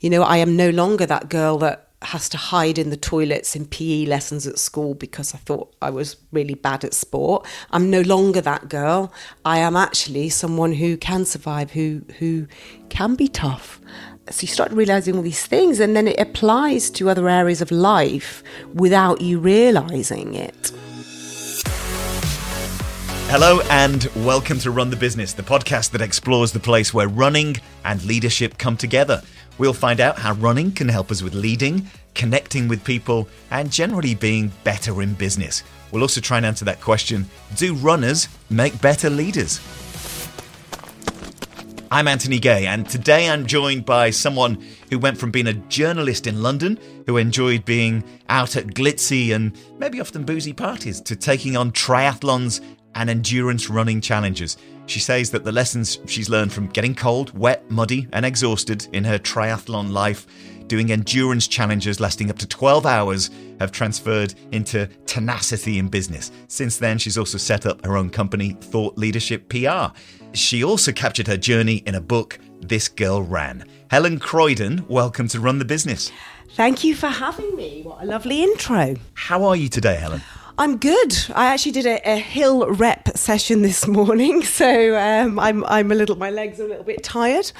You know, I am no longer that girl that has to hide in the toilets in PE lessons at school because I thought I was really bad at sport. I'm no longer that girl. I am actually someone who can survive, who who can be tough. So you start realizing all these things and then it applies to other areas of life without you realizing it. Hello and welcome to Run the Business, the podcast that explores the place where running and leadership come together. We'll find out how running can help us with leading, connecting with people, and generally being better in business. We'll also try and answer that question Do runners make better leaders? I'm Anthony Gay, and today I'm joined by someone who went from being a journalist in London, who enjoyed being out at glitzy and maybe often boozy parties, to taking on triathlons and endurance running challenges. She says that the lessons she's learned from getting cold, wet, muddy, and exhausted in her triathlon life, doing endurance challenges lasting up to 12 hours, have transferred into tenacity in business. Since then, she's also set up her own company, Thought Leadership PR. She also captured her journey in a book, This Girl Ran. Helen Croydon, welcome to Run the Business. Thank you for having me. What a lovely intro. How are you today, Helen? I'm good. I actually did a, a hill rep session this morning, so um, I'm I'm a little my legs are a little bit tired,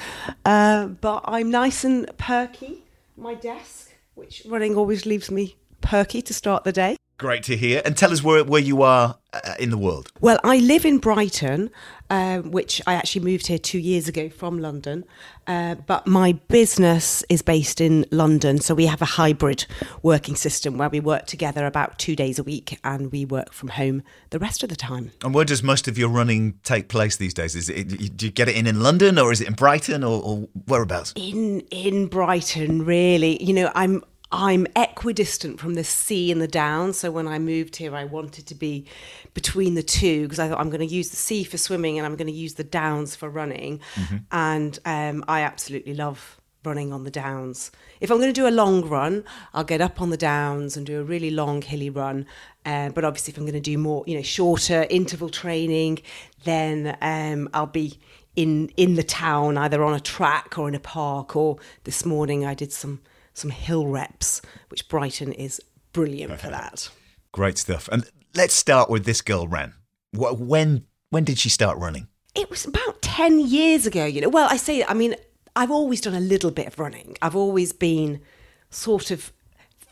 uh, but I'm nice and perky. My desk, which running always leaves me perky to start the day. Great to hear. And tell us where, where you are uh, in the world. Well, I live in Brighton, uh, which I actually moved here two years ago from London. Uh, but my business is based in London. So we have a hybrid working system where we work together about two days a week and we work from home the rest of the time. And where does most of your running take place these days? Is it, do you get it in in London or is it in Brighton or, or whereabouts? In in Brighton, really. You know, I'm I'm equidistant from the sea and the downs. So when I moved here, I wanted to be between the two because I thought I'm going to use the sea for swimming and I'm going to use the downs for running. Mm-hmm. And um, I absolutely love running on the downs. If I'm going to do a long run, I'll get up on the downs and do a really long hilly run. Uh, but obviously, if I'm going to do more, you know, shorter interval training, then um, I'll be in in the town, either on a track or in a park. Or this morning, I did some some hill reps, which Brighton is brilliant for that. Great stuff. And let's start with this girl ran. When when did she start running? It was about 10 years ago, you know. Well, I say I mean, I've always done a little bit of running. I've always been sort of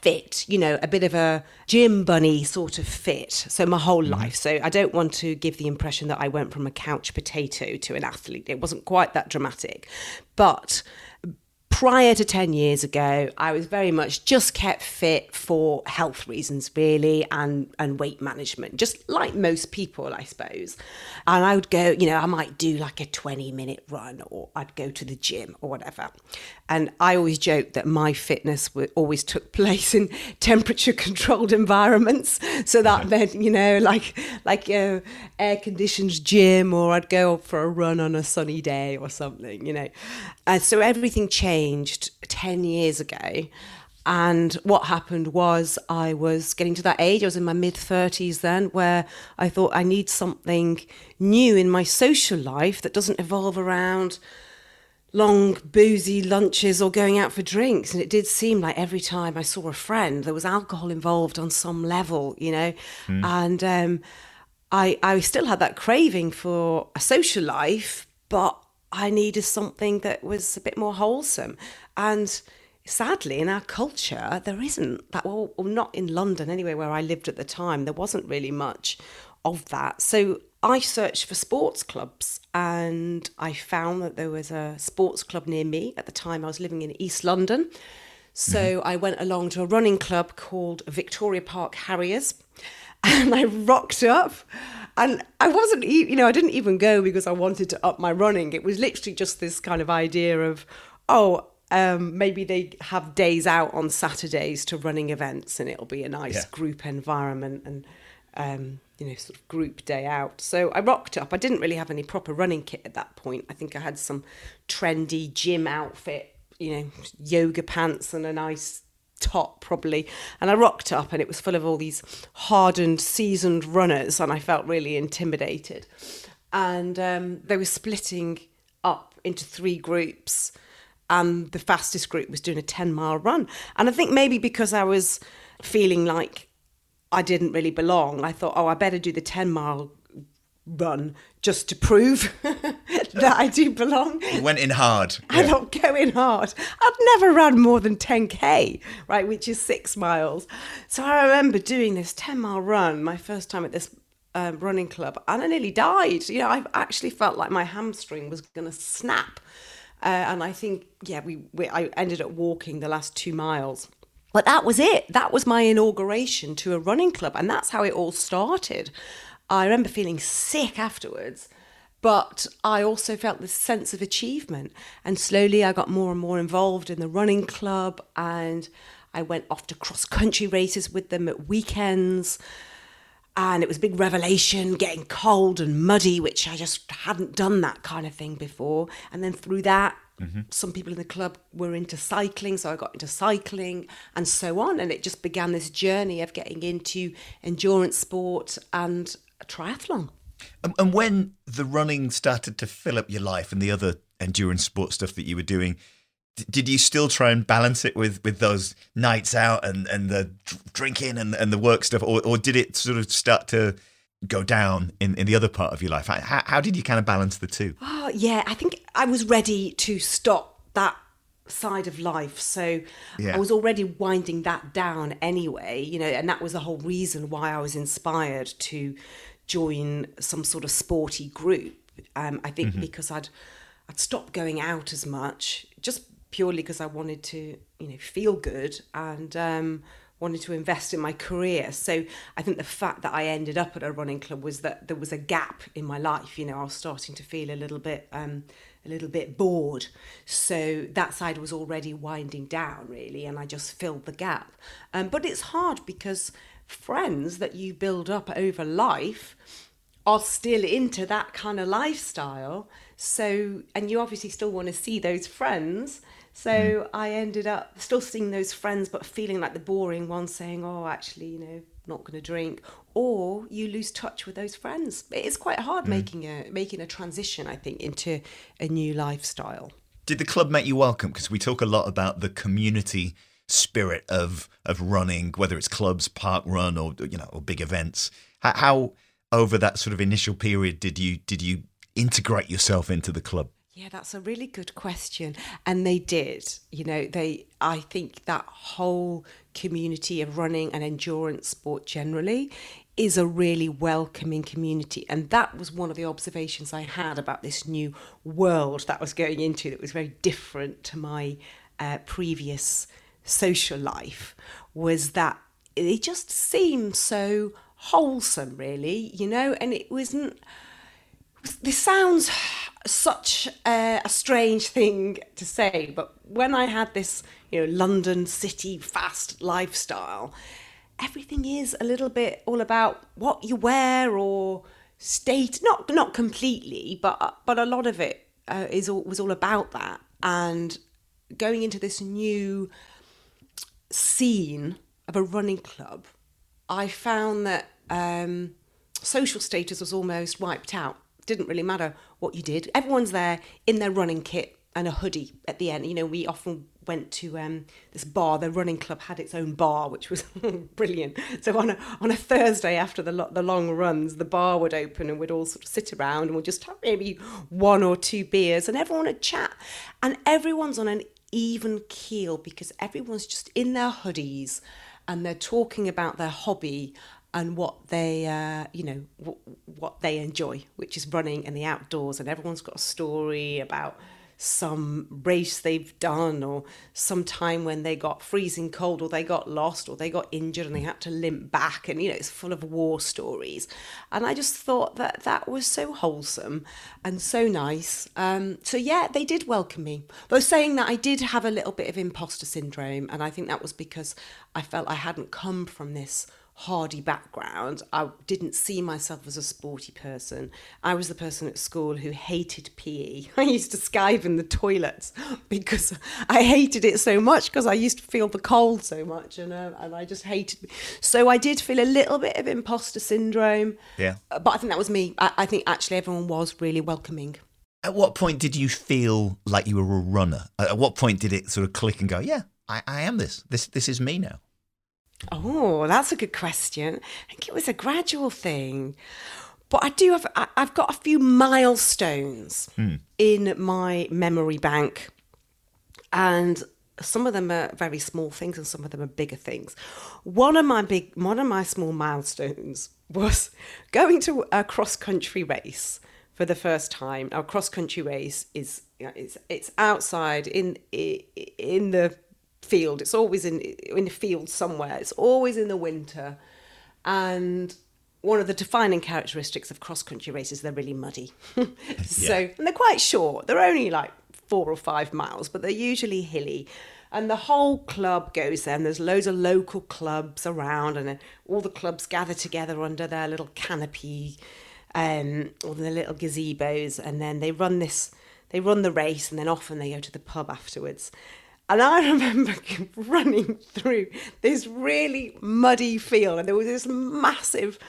fit, you know, a bit of a gym bunny sort of fit. So my whole mm. life. So I don't want to give the impression that I went from a couch potato to an athlete. It wasn't quite that dramatic. But prior to 10 years ago, I was very much just kept fit for health reasons, really, and, and weight management, just like most people, I suppose. And I would go, you know, I might do like a 20 minute run or I'd go to the gym or whatever. And I always joke that my fitness always took place in temperature controlled environments. So that meant, you know, like, like a air conditioned gym or I'd go for a run on a sunny day or something, you know. And so everything changed changed 10 years ago. And what happened was I was getting to that age, I was in my mid 30s then, where I thought I need something new in my social life that doesn't evolve around long boozy lunches or going out for drinks. And it did seem like every time I saw a friend, there was alcohol involved on some level, you know. Mm. And um, I, I still had that craving for a social life, but I needed something that was a bit more wholesome. And sadly, in our culture, there isn't that, well, not in London anyway, where I lived at the time, there wasn't really much of that. So I searched for sports clubs and I found that there was a sports club near me. At the time, I was living in East London. So mm-hmm. I went along to a running club called Victoria Park Harriers and I rocked up and I wasn't, you know, I didn't even go because I wanted to up my running. It was literally just this kind of idea of, oh, um, maybe they have days out on Saturdays to running events, and it'll be a nice yeah. group environment and, um, you know, sort of group day out. So I rocked up. I didn't really have any proper running kit at that point. I think I had some trendy gym outfit, you know, yoga pants and a nice top probably and i rocked up and it was full of all these hardened seasoned runners and i felt really intimidated and um, they were splitting up into three groups and the fastest group was doing a 10 mile run. And I think maybe because I was feeling like I didn't really belong, I thought, oh, I better do the 10 mile run just to prove that I do belong. You went in hard. I don't go in hard. I've never run more than 10k, right, which is six miles. So I remember doing this 10 mile run, my first time at this um, running club, and I nearly died. You know, I actually felt like my hamstring was going to snap. Uh, and I think, yeah, we, we I ended up walking the last two miles. But that was it. That was my inauguration to a running club, and that's how it all started. I remember feeling sick afterwards, but I also felt this sense of achievement. And slowly I got more and more involved in the running club, and I went off to cross country races with them at weekends. And it was a big revelation getting cold and muddy, which I just hadn't done that kind of thing before. And then through that, Mm-hmm. Some people in the club were into cycling, so I got into cycling and so on. And it just began this journey of getting into endurance sport and triathlon. And, and when the running started to fill up your life and the other endurance sport stuff that you were doing, did you still try and balance it with, with those nights out and, and the drinking and, and the work stuff, or, or did it sort of start to go down in, in the other part of your life? How, how did you kind of balance the two? Oh, yeah, I think I was ready to stop that side of life. So yeah. I was already winding that down anyway, you know, and that was the whole reason why I was inspired to join some sort of sporty group. Um, I think mm-hmm. because I'd I'd stopped going out as much, just purely because I wanted to, you know, feel good and um, wanted to invest in my career. So I think the fact that I ended up at a running club was that there was a gap in my life. You know, I was starting to feel a little bit. Um, a little bit bored. So that side was already winding down, really, and I just filled the gap. Um, but it's hard because friends that you build up over life are still into that kind of lifestyle. So, and you obviously still want to see those friends. So mm. I ended up still seeing those friends, but feeling like the boring one, saying, "Oh, actually, you know, not going to drink," or you lose touch with those friends. It's quite hard mm. making a making a transition, I think, into a new lifestyle. Did the club make you welcome? Because we talk a lot about the community spirit of of running, whether it's clubs, park run, or you know, or big events. How, how over that sort of initial period did you did you integrate yourself into the club? Yeah, that's a really good question. And they did. You know, they I think that whole community of running and endurance sport generally is a really welcoming community. And that was one of the observations I had about this new world that I was going into that was very different to my uh, previous social life was that it just seemed so wholesome, really, you know, and it wasn't. This sounds such a, a, strange thing to say, but when I had this, you know, London city fast lifestyle, everything is a little bit all about what you wear or state. Not not completely, but but a lot of it uh, is all, was all about that. And going into this new scene of a running club, I found that um, social status was almost wiped out. Didn't really matter what you did. Everyone's there in their running kit and a hoodie at the end. You know, we often went to um, this bar. The running club had its own bar, which was brilliant. So on a on a Thursday after the the long runs, the bar would open and we'd all sort of sit around and we'd just have maybe one or two beers, and everyone would chat. And everyone's on an even keel because everyone's just in their hoodies and they're talking about their hobby and what they uh, you know w- what they enjoy which is running and the outdoors and everyone's got a story about some race they've done or some time when they got freezing cold or they got lost or they got injured and they had to limp back and you know it's full of war stories. And i just thought that that was so wholesome and so nice. Um, so yeah they did welcome me. Though saying that i did have a little bit of imposter syndrome and i think that was because i felt i hadn't come from this hardy background. I didn't see myself as a sporty person. I was the person at school who hated PE. I used to skive in the toilets because I hated it so much because I used to feel the cold so much and uh, and I just hated. So I did feel a little bit of imposter syndrome. Yeah. But I think that was me. I, I think actually everyone was really welcoming. At what point did you feel like you were a runner? At what point did it sort of click and go, yeah, I, I am this. This this is me now. Oh, that's a good question. I think it was a gradual thing. But I do have, I've got a few milestones hmm. in my memory bank. And some of them are very small things and some of them are bigger things. One of my big, one of my small milestones was going to a cross country race for the first time. Our cross country race is, you know, it's, it's outside in, in the field. It's always in in a field somewhere. It's always in the winter, and one of the defining characteristics of cross country races they're really muddy. so and they're quite short. They're only like four or five miles, but they're usually hilly. And the whole club goes there, and there's loads of local clubs around, and all the clubs gather together under their little canopy, um, or their little gazebos, and then they run this, they run the race, and then often they go to the pub afterwards. And I remember running through this really muddy field, and there was this massive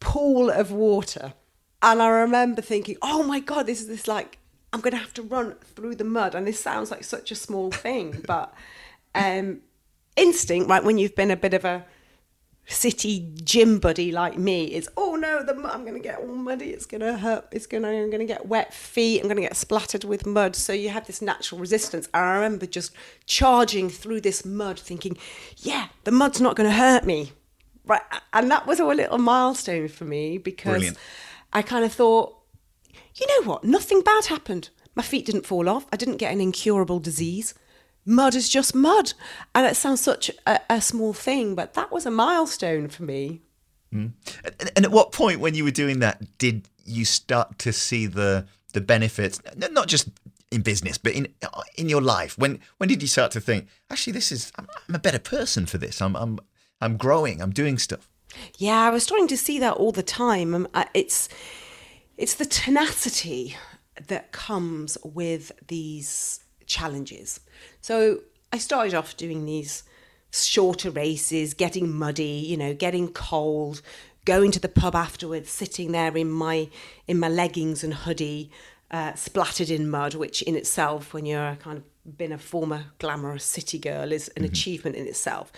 pool of water. And I remember thinking, oh my God, this is this like, I'm going to have to run through the mud. And this sounds like such a small thing, but um, instinct, right, when you've been a bit of a city gym buddy like me is oh no the I'm going to get all muddy. It's going to hurt. It's going to I'm going to get wet feet. I'm going to get splattered with mud. So you have this natural resistance. And I remember just charging through this mud thinking yeah the mud's not going to hurt me. Right and that was a little milestone for me because Brilliant. I kind of thought you know what? Nothing bad happened. My feet didn't fall off. I didn't get an incurable disease mud is just mud. And it sounds such a, a small thing, but that was a milestone for me. And, and at what point, when you were doing that, did you start to see the the benefits? Not just in business, but in in your life. When when did you start to think, actually, this is I'm, I'm a better person for this. I'm I'm I'm growing. I'm doing stuff. Yeah, I was starting to see that all the time. Um, It's it's the tenacity that comes with these challenges. So I started off doing these shorter races, getting muddy, you know, getting cold, going to the pub afterwards, sitting there in my in my leggings and hoodie, uh, splattered in mud, which in itself, when you're kind of been a former glamorous city girl, is an achievement in itself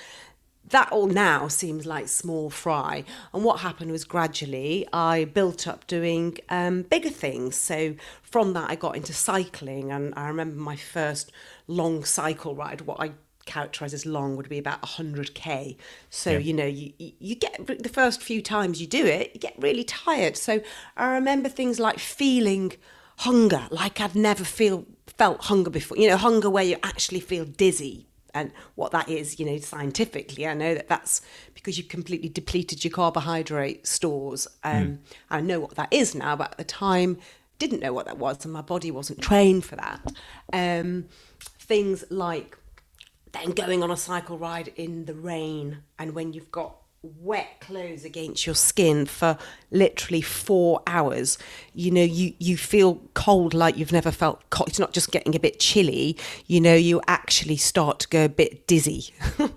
that all now seems like small fry. And what happened was gradually I built up doing um, bigger things. So from that, I got into cycling, and I remember my first long cycle ride. What I characterize as long would be about 100k so Yeah. you know you, you get the first few times you do it you get really tired so i remember things like feeling hunger like i'd never feel felt hunger before you know hunger where you actually feel dizzy and what that is you know scientifically. I know that that's because you've completely depleted your carbohydrate stores. Um, i know what that is now but at the time didn't know what that was and my body wasn't trained for that. Um, things like then going on a cycle ride in the rain and when you've got wet clothes against your skin for literally four hours. You know you you feel cold like you've never felt cold it's not just getting a bit chilly you know you actually start to go a bit dizzy.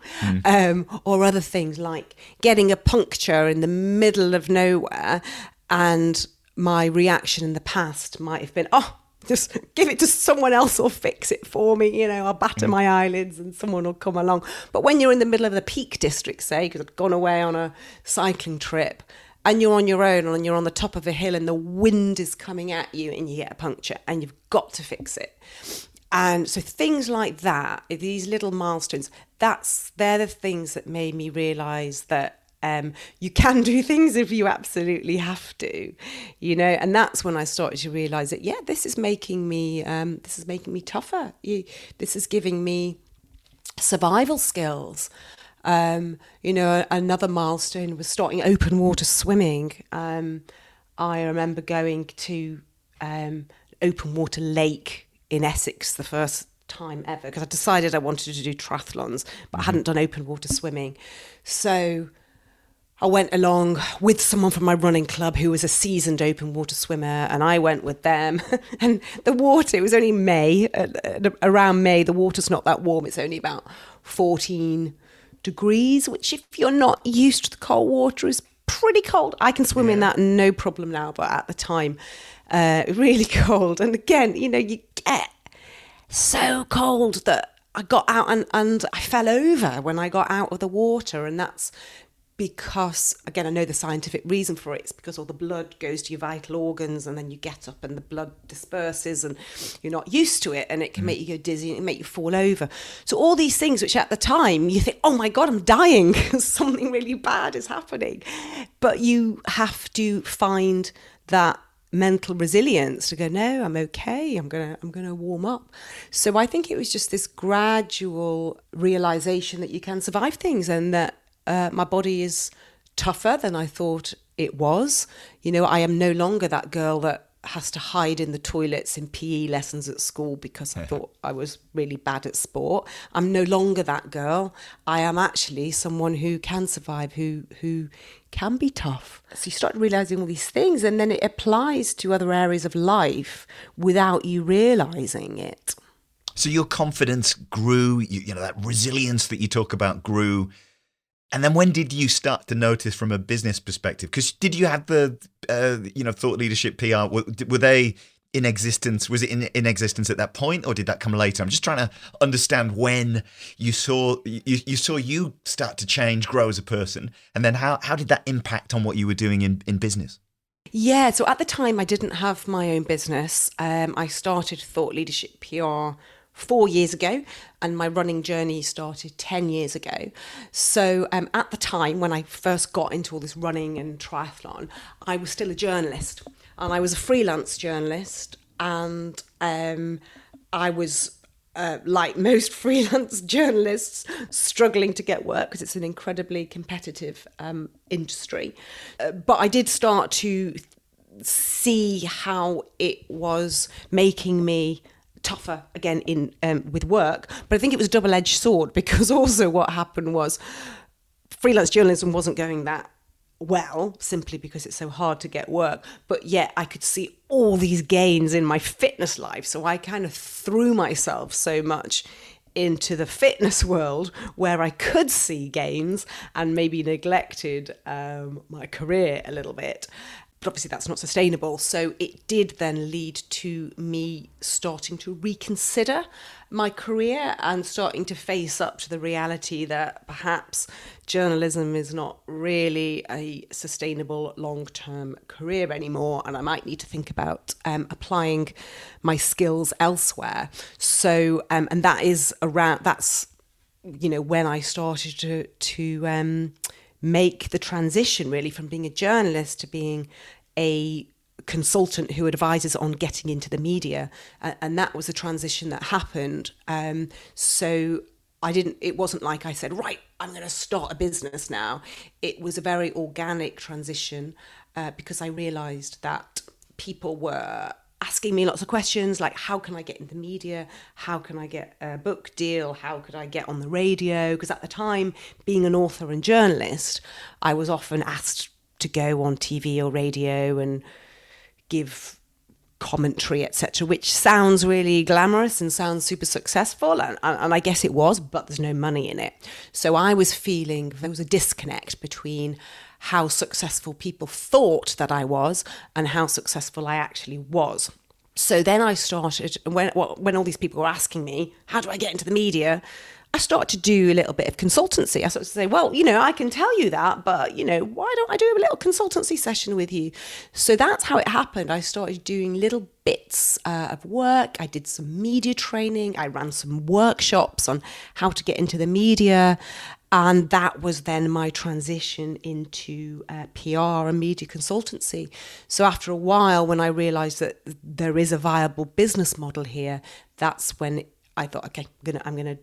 Um, or other things like getting a puncture in the middle of nowhere and my reaction in the past might have been oh just give it to someone else or fix it for me. You know, I'll batter mm. my eyelids and someone will come along. But when you're in the middle of the Peak District, say, because I've gone away on a cycling trip and you're on your own and you're on the top of a hill and the wind is coming at you and you get a puncture and you've got to fix it. And so things like that, these little milestones, that's they're the things that made me realise that um, you can do things if you absolutely have to, you know. And that's when I started to realise that yeah, this is making me um, this is making me tougher. You, this is giving me survival skills. Um, you know, another milestone was starting open water swimming. Um, I remember going to um, open water lake in Essex the first time ever because I decided I wanted to do triathlons, but I hadn't done open water swimming. So I went along with someone from my running club who was a seasoned open water swimmer, and I went with them. and the water, it was only May, uh, around May, the water's not that warm, it's only about 14 degrees, which, if you're not used to the cold water, is pretty cold. I can swim in that no problem now, but at the time, uh, really cold. And again, you know, you get so cold that I got out and, and I fell over when I got out of the water. And that's because, again, I know the scientific reason for it. It's because all the blood goes to your vital organs and then you get up and the blood disperses and you're not used to it and it can mm. make you go dizzy and make you fall over. So, all these things, which at the time you think, oh my God, I'm dying, something really bad is happening. But you have to find that mental resilience to go no i'm okay i'm gonna i'm gonna warm up so i think it was just this gradual realization that you can survive things and that uh, my body is tougher than I thought it was. You know, I am no longer that girl that has to hide in the toilets in PE lessons at school because I thought I was really bad at sport. I'm no longer that girl. I am actually someone who can survive, who who can be tough. So you start realizing all these things and then it applies to other areas of life without you realizing it. So your confidence grew, you, you know, that resilience that you talk about grew and then when did you start to notice from a business perspective? Because did you have the, uh, you know, thought leadership PR? Were, were they in existence? Was it in, in existence at that point, or did that come later? I'm just trying to understand when you saw you, you saw you start to change, grow as a person, and then how how did that impact on what you were doing in in business? Yeah, so at the time I didn't have my own business. Um, I started Thought Leadership PR four years ago, and my running journey started 10 years ago. So, um, at the time when I first got into all this running and triathlon, I was still a journalist, and I was a freelance journalist, and um, I was. Uh, like most freelance journalists, struggling to get work because it's an incredibly competitive um, industry. Uh, but I did start to see how it was making me tougher again in um, with work. But I think it was a double edged sword because also what happened was freelance journalism wasn't going that well simply because it's so hard to get work but yet i could see all these gains in my fitness life so i kind of threw myself so much into the fitness world where I could see gains and maybe neglected um, my career a little bit but obviously that's not sustainable. So it did then lead to me starting to reconsider my career and starting to face up to the reality that perhaps journalism is not really a sustainable long term career anymore. And I might need to think about um, applying my skills elsewhere. So, um, and that is around, that's, you know, when I started to, to, um, make the transition really from being a journalist to being a consultant who advises on getting into the media, and that was a transition that happened. Um, so I didn't. It wasn't like I said, right, I'm going to start a business now. It was a very organic transition uh, because I realised that people were asking me lots of questions like how can i get in the media how can i get a book deal how could i get on the radio because at the time being an author and journalist i was often asked to go on TV or radio and give commentary, etc., which sounds really glamorous and sounds super successful. And, and, I guess it was, but there's no money in it. So I was feeling there was a disconnect between how successful people thought that I was and how successful I actually was. So then I started, when, when all these people were asking me, how do I get into the media? I started to do a little bit of consultancy. I started to say, well, you know, I can tell you that, but, you know, why don't I do a little consultancy session with you? So that's how it happened. I started doing little bits uh, of work. I did some media training. I ran some workshops on how to get into the media. And that was then my transition into uh, PR and media consultancy. So after a while, when I realized that there is a viable business model here, that's when I thought, okay, I'm I'm gonna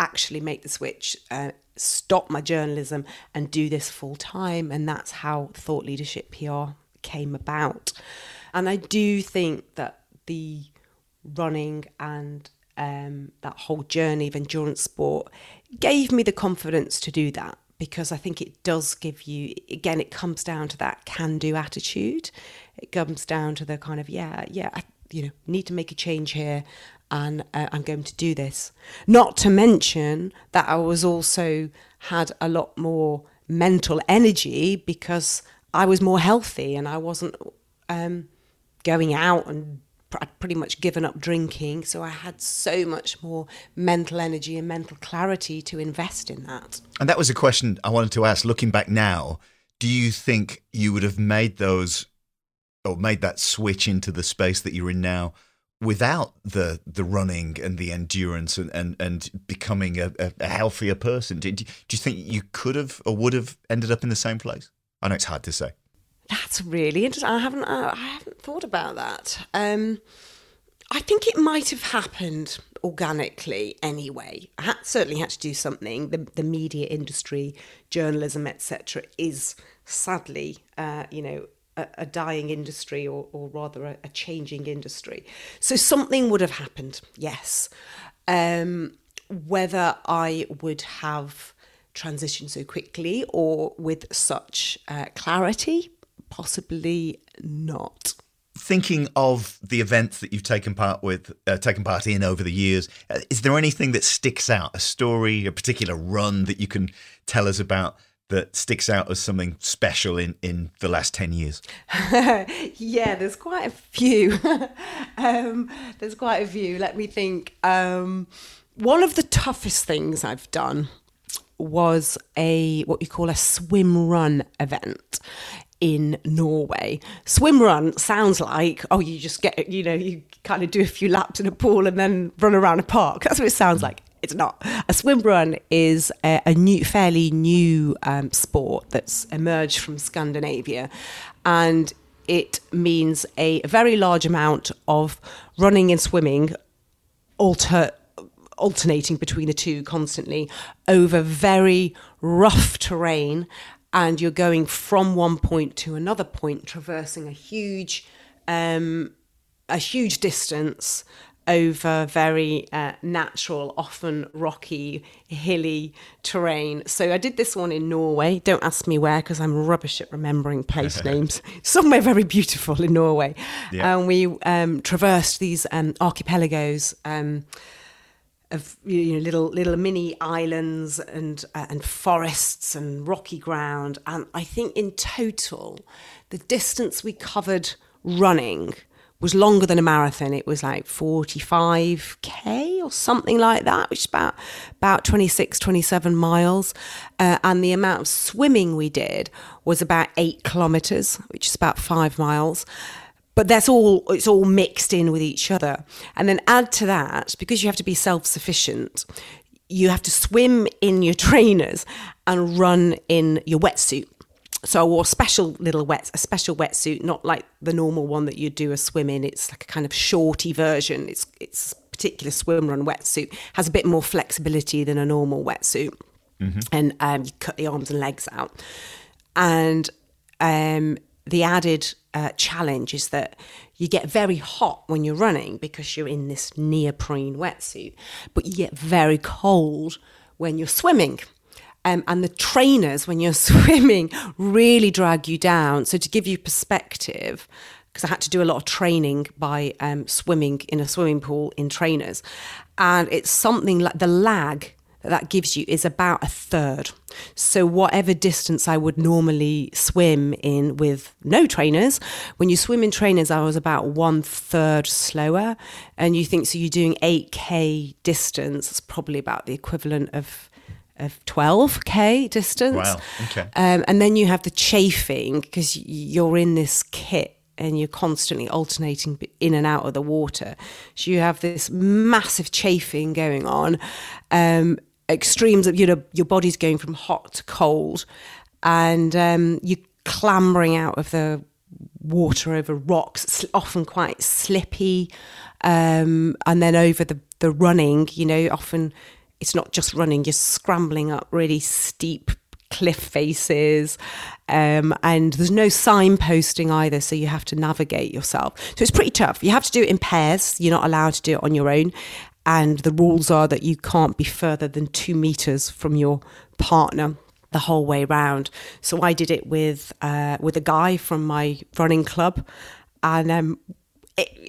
actually make the switch, uh, stop my journalism, and do this full time. And that's how Thought Leadership PR came about. And I do think that the running and um, that whole journey of endurance sport gave me the confidence to do that because I think it does give you, again, it comes down to that can do attitude. It comes down to the kind of, yeah, yeah, I, you know, need to make a change here and uh, I'm going to do this. Not to mention that I was also had a lot more mental energy because I was more healthy and I wasn't um, going out and I'd pretty much given up drinking. So I had so much more mental energy and mental clarity to invest in that. And that was a question I wanted to ask. Looking back now, do you think you would have made those or made that switch into the space that you're in now without the the running and the endurance and and, and becoming a, a healthier person? Do, do you think you could have or would have ended up in the same place? I know it's hard to say. That's really interesting. I haven't I haven't thought about that. Um, I think it might have happened organically anyway. I had, certainly had to do something. The, the media industry, journalism, etc., is sadly, uh, you know, a, dying industry, or, or rather, a, a, changing industry. So something would have happened. Yes. Um, whether I would have transitioned so quickly or with such uh, clarity, Possibly not. Thinking of the events that you've taken part with, uh, taken part in over the years, uh, is there anything that sticks out? A story, a particular run that you can tell us about that sticks out as something special in, in the last 10 years? yeah, there's quite a few. um, there's quite a few. Let me think. Um, one of the toughest things I've done was a what you call a swim run event in Norway. Swim run sounds like, oh, you just get, you know, you kind of do a few laps in a pool and then run around a park. That's what it sounds like. It's not. A swim run is a, a new, fairly new um, sport that's emerged from Scandinavia. And it means a very large amount of running and swimming alter alternating between the two constantly over very rough terrain and you're going from one point to another point, traversing a huge, um, a huge distance over very uh, natural, often rocky, hilly terrain. So I did this one in Norway. Don't ask me where because I'm rubbish at remembering place names. Somewhere very beautiful in Norway. Yeah. And we um, traversed these um, archipelagos. Um, of you know little little mini islands and uh, and forests and rocky ground and I think in total the distance we covered running was longer than a marathon. It was like 45k or something like that which is about about 26 27 miles. Uh, and the amount of swimming we did was about 8 kilometers which is about 5 miles. But that's all it's all mixed in with each other. And then add to that because you have to be self-sufficient you have to swim in your trainers and run in your wetsuit so I wore a special little wet, a special wetsuit, not like the normal one that you do a swim in. It's like a kind of shorty version. It's it's particular swim run wetsuit has a bit more flexibility than a normal wetsuit, mm-hmm. and um, you cut the arms and legs out, and um, the added uh, challenge is that you get very hot when you're running because you're in this neoprene wetsuit, but you get very cold when you're swimming. Um, and the trainers, when you're swimming, really drag you down. So, to give you perspective, because I had to do a lot of training by um, swimming in a swimming pool in trainers, and it's something like the lag that that gives you is about a third. So, whatever distance I would normally swim in with no trainers, when you swim in trainers, I was about one third slower. And you think, so you're doing 8K distance, it's probably about the equivalent of of 12k distance. Wow. Okay. Um, and then you have the chafing because you're in this kit and you're constantly alternating in and out of the water. So you have this massive chafing going on. Um, extremes of you know your body's going from hot to cold, and um, you're clambering out of the water over rocks, often quite slippy, um, and then over the the running. You know, often it's not just running; you're scrambling up really steep cliff faces um, and there's no signposting either so you have to navigate yourself. So it's pretty tough. You have to do it in pairs. You're not allowed to do it on your own. And the rules are that you can't be further than two meters from your partner the whole way round. So I did it with uh, with a guy from my running club, and um,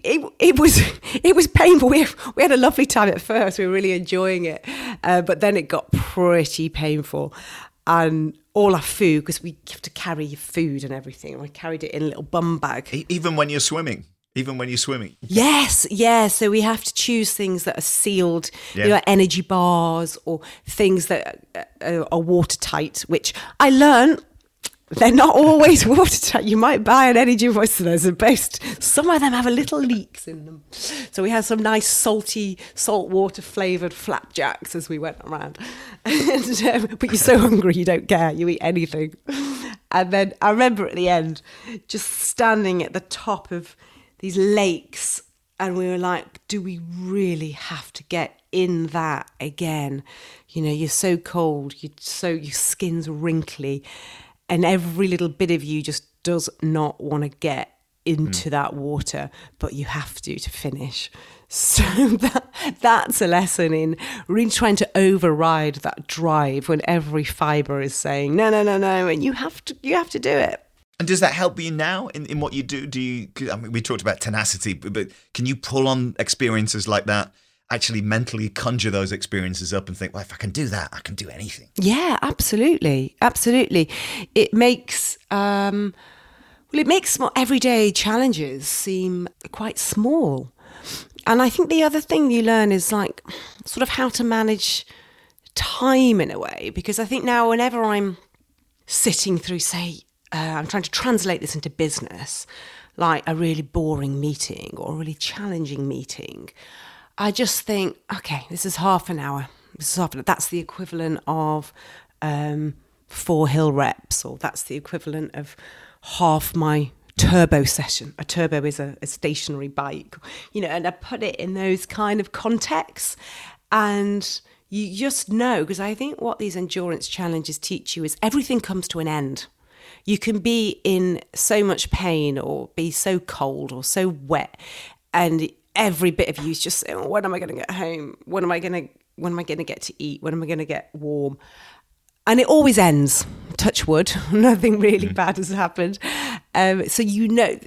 it, it, was it was painful. We we had a lovely time at first. We were really enjoying it, uh, but then it got pretty painful, and all our food because we have to carry food and everything. I carried it in a little bum bag. Even when you're swimming. even when you're swimming. Yes, yeah. So we have to choose things that are sealed, Yeah. you know, energy bars or things that uh, are watertight, which I learned they're not always watertight. You might buy an energy there's a best. Some of them have a little leaks in them. So we had some nice salty, salt water flavoured flapjacks as we went around. and, um, but you're so hungry, you don't care. You eat anything. And then I remember at the end, just standing at the top of these lakes, and we were like, do we really have to get in that again? You know, you're so cold, you're so your skin's wrinkly, and every little bit of you just does not want to get into mm. that water, but you have to to finish. So that that's a lesson in really trying to override that drive when every fiber is saying no, no, no, no, and you have to you have to do it. And does that help you now in, in what you do? Do you? I mean, we talked about tenacity, but, but can you pull on experiences like that? Actually, mentally conjure those experiences up and think, well, if I can do that, I can do anything. Yeah, absolutely, absolutely. It makes um, well, it makes everyday challenges seem quite small. And I think the other thing you learn is like sort of how to manage time in a way, because I think now whenever I'm sitting through, say, uh, I'm trying to translate this into business, like a really boring meeting or a really challenging meeting, I just think, okay, this is half an hour. This is half an hour. That's the equivalent of um, four hill reps, or that's the equivalent of half my turbo session. A turbo is a, a stationary bike, you know, and I put it in those kind of contexts. And you just know, because I think what these endurance challenges teach you is everything comes to an end. You can be in so much pain or be so cold or so wet, and every bit of you is just saying, oh, "When am I going to get home? When am I going to? When am I going to get to eat? When am I going to get warm?" And it always ends. Touch wood, nothing really bad has happened. Um, so you know,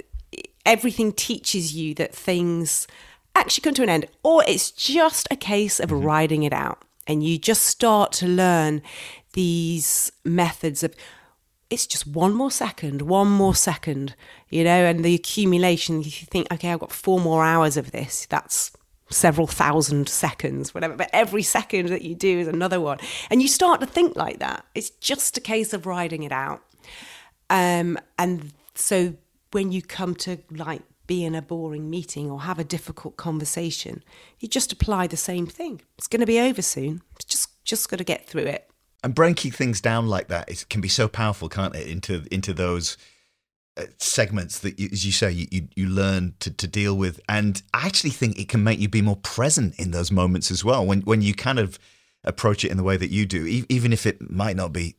everything teaches you that things actually come to an end, or it's just a case of riding it out, and you just start to learn these methods of it's just one more second, one more second, you know, and the accumulation, you think, okay, I've got four more hours of this. That's several thousand seconds, whatever. But every second that you do is another one. And you start to think like that. It's just a case of riding it out. Um, and so when you come to like be in a boring meeting or have a difficult conversation, you just apply the same thing. It's going to be over soon. It's just just got to get through it. And breaking things down like that is, can be so powerful, can't it? Into into those uh, segments that, you, as you say, you, you, you learn to, to deal with. And I actually think it can make you be more present in those moments as well. When when you kind of approach it in the way that you do, e- even if it might not be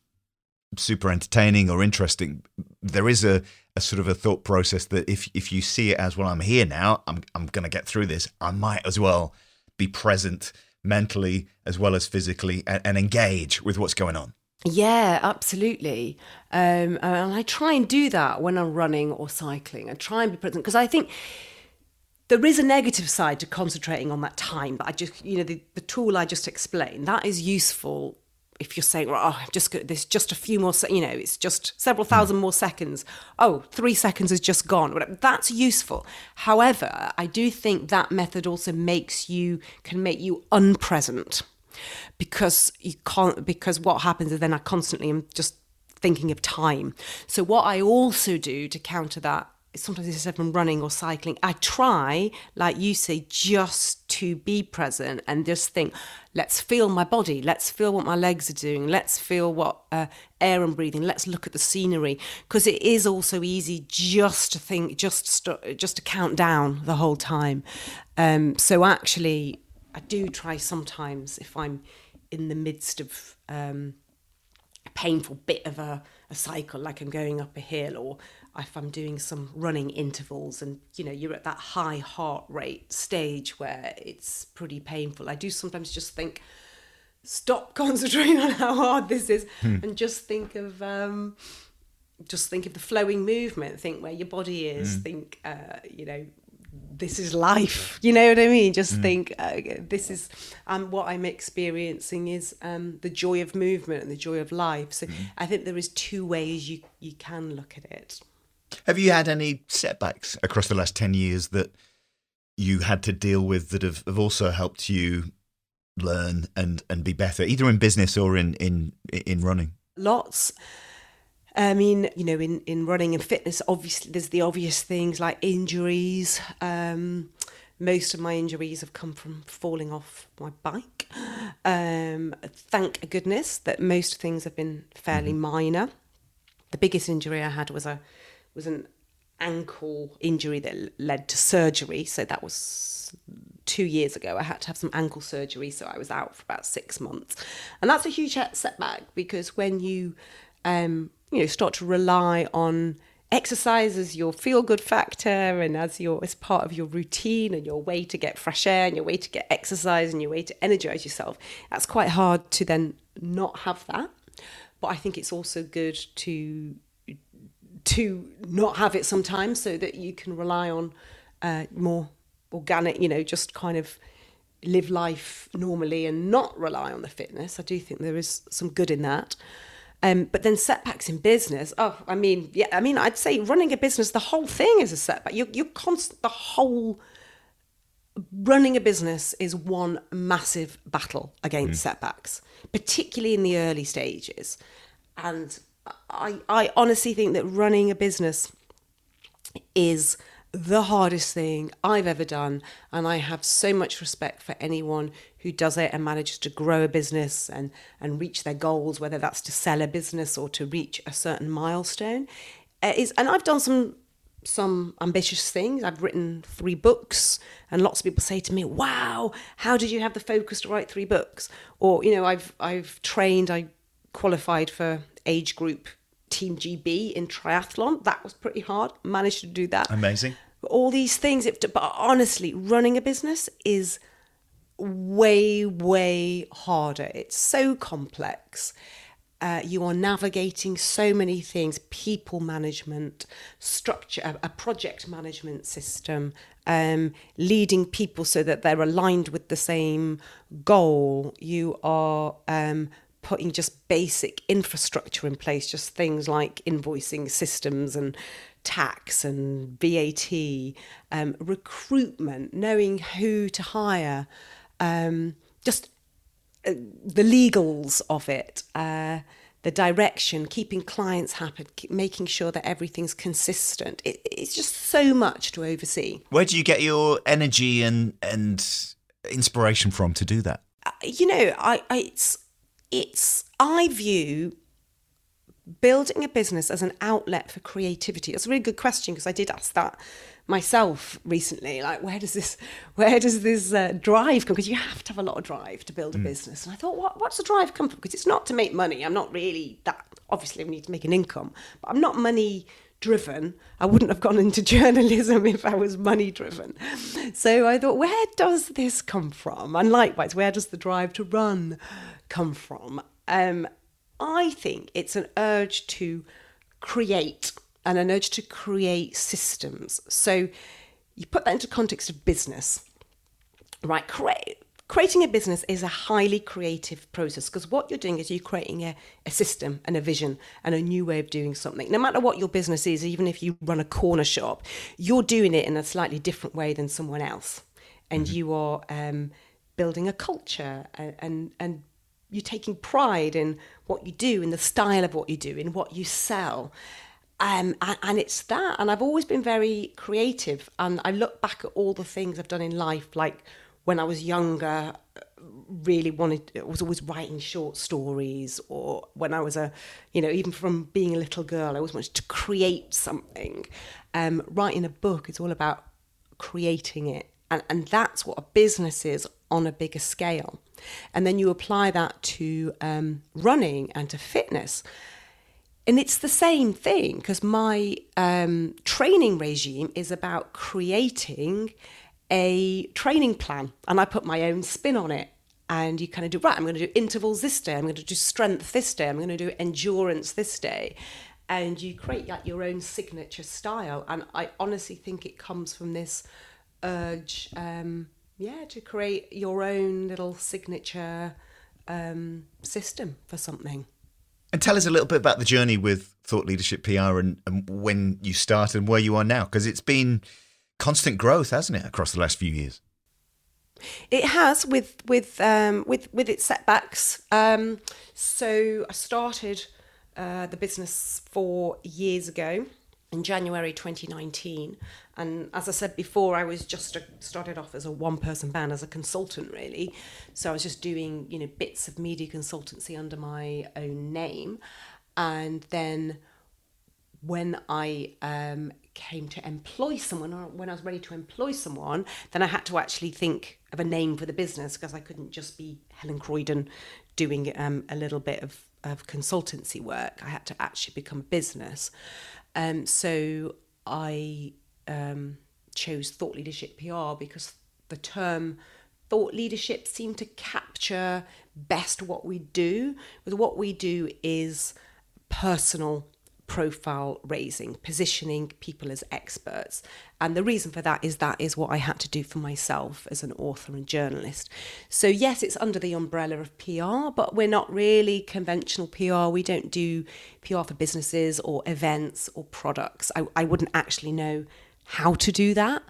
super entertaining or interesting, there is a, a sort of a thought process that if if you see it as well, I'm here now, I'm I'm to get through this. I might as well be present mentally as well as physically and, and engage with what's going on. Yeah, absolutely. Um, and I try and do that when I'm running or cycling. I try and be present because I think there is a negative side to concentrating on that time. But I just, you know, the, the tool I just explained that is useful if you're saying, well, oh, I've just got this, just a few more, se- you know, it's just several thousand more seconds. Oh, three seconds has just gone. That's useful. However, I do think that method also makes you can make you unpresent because you can't because what happens is then I constantly am just thinking of time. So what I also do to counter that sometimes instead of running or cycling, I try, like you say, just to be present and just think, let's feel my body, let's feel what my legs are doing, let's feel what uh, air I'm breathing, let's look at the scenery, because it is also easy just to think, just st- just to count down the whole time. Um, so actually, I do try sometimes if I'm in the midst of um, a painful bit of a, a cycle, like I'm going up a hill, or if I'm doing some running intervals, and you know you're at that high heart rate stage where it's pretty painful. I do sometimes just think, stop concentrating on how hard this is, and just think of. Um, just think of the flowing movement think where your body is think uh, you know this is life you know what i mean? Just think uh, this is um, what i'm experiencing is um, the joy of movement and the joy of life. So i think there is two ways you you can look at it Have you had any setbacks across the last 10 years that you had to deal with that have, have also helped you learn and, and be better, either in business or in, in, in running? Lots. I mean, you know, in, in running and fitness, obviously there's the obvious things like injuries. Um, most of my injuries have come from falling off my bike. Um, thank goodness that most things have been fairly mm-hmm. minor. The biggest injury I had was a was an ankle injury that led to surgery. So that was two years ago. I had to have some ankle surgery, so I was out for about six months, and that's a huge setback because when you um, you know start to rely on exercise as your feel good factor and as your as part of your routine and your way to get fresh air and your way to get exercise and your way to energize yourself that's quite hard to then not have that but i think it's also good to to not have it sometimes so that you can rely on uh, more organic, you know, just kind of live life normally and not rely on the fitness. I do think there is some good in that. Um, but then setbacks in business. Oh, I mean, yeah, I mean, I'd say running a business, the whole thing is a setback. You're, you're constant, the whole running a business is one massive battle against mm. setbacks, particularly in the early stages. And I, I honestly think that running a business is the hardest thing I've ever done. And I have so much respect for anyone who does it and manages to grow a business and, and reach their goals, whether that's to sell a business or to reach a certain milestone. Uh, is and I've done some some ambitious things. I've written three books, and lots of people say to me, "Wow, how did you have the focus to write three books?" Or you know, I've I've trained, I qualified for age group Team GB in triathlon. That was pretty hard. Managed to do that. Amazing. All these things. But honestly, running a business is way, way harder. It's so complex. Uh, you are navigating so many things people management, structure, a, a project management system, um, leading people so that they're aligned with the same goal. You are um, putting just basic infrastructure in place, just things like invoicing systems and tax and VAT, um, recruitment, knowing who to hire, um, just uh, the legals of it, uh, the direction, keeping clients happy, making sure that everything's consistent. It, it's just so much to oversee. Where do you get your energy and and inspiration from to do that? Uh, you know, I, I it's it's I view building a business as an outlet for creativity. That's a really good question because I did ask that myself recently. Like, where does this where does this uh, drive come? Because you have to have a lot of drive to build a mm. business. And I thought, what what's the drive come from? Because it's not to make money. I'm not really that. Obviously, we need to make an income, but I'm not money driven. I wouldn't have gone into journalism if I was money driven. So I thought, where does this come from? And likewise, where does the drive to run come from? Um, I think it's an urge to create and an urge to create systems. So you put that into context of business, right? Create, creating a business is a highly creative process because what you're doing is you're creating a, a system and a vision and a new way of doing something. No matter what your business is, even if you run a corner shop, you're doing it in a slightly different way than someone else. And mm-hmm. you are um, building a culture and, and, and you're taking pride in what you do, in the style of what you do, in what you sell. Um, and, and, it's that. And I've always been very creative. And I look back at all the things I've done in life, like when I was younger, really wanted, I was always writing short stories, or when I was a, you know, even from being a little girl, I always wanted to create something. Um, writing a book is all about creating it. And, and that's what a business is on a bigger scale. And then you apply that to um, running and to fitness. And it's the same thing because my um, training regime is about creating a training plan and I put my own spin on it. And you kind of do, right, I'm going to do intervals this day, I'm going to do strength this day, I'm going to do endurance this day. And you create like, your own signature style. And I honestly think it comes from this urge um, yeah, to create your own little signature um, system for something. And tell us a little bit about the journey with Thought Leadership PR and, and when you started and where you are now, because it's been constant growth, hasn't it, across the last few years? It has with with um, with with its setbacks. Um, so I started uh, the business four years ago in January 2019, and as I said before, I was just a, started off as a one person band as a consultant really. So I was just doing you know bits of media consultancy under my own name, and then when I um, came to employ someone, or when I was ready to employ someone, then I had to actually think of a name for the business because I couldn't just be Helen Croydon doing um, a little bit of, of consultancy work. I had to actually become a business. Um, so I um, chose Thought Leadership PR because the term thought leadership seemed to capture best what we do. With what we do is personal profile raising, positioning people as experts. And the reason for that is that is what I had to do for myself as an author and journalist. So, yes, it's under the umbrella of PR, but we're not really conventional PR. We don't do PR for businesses or events or products. I, I wouldn't actually know how to do that.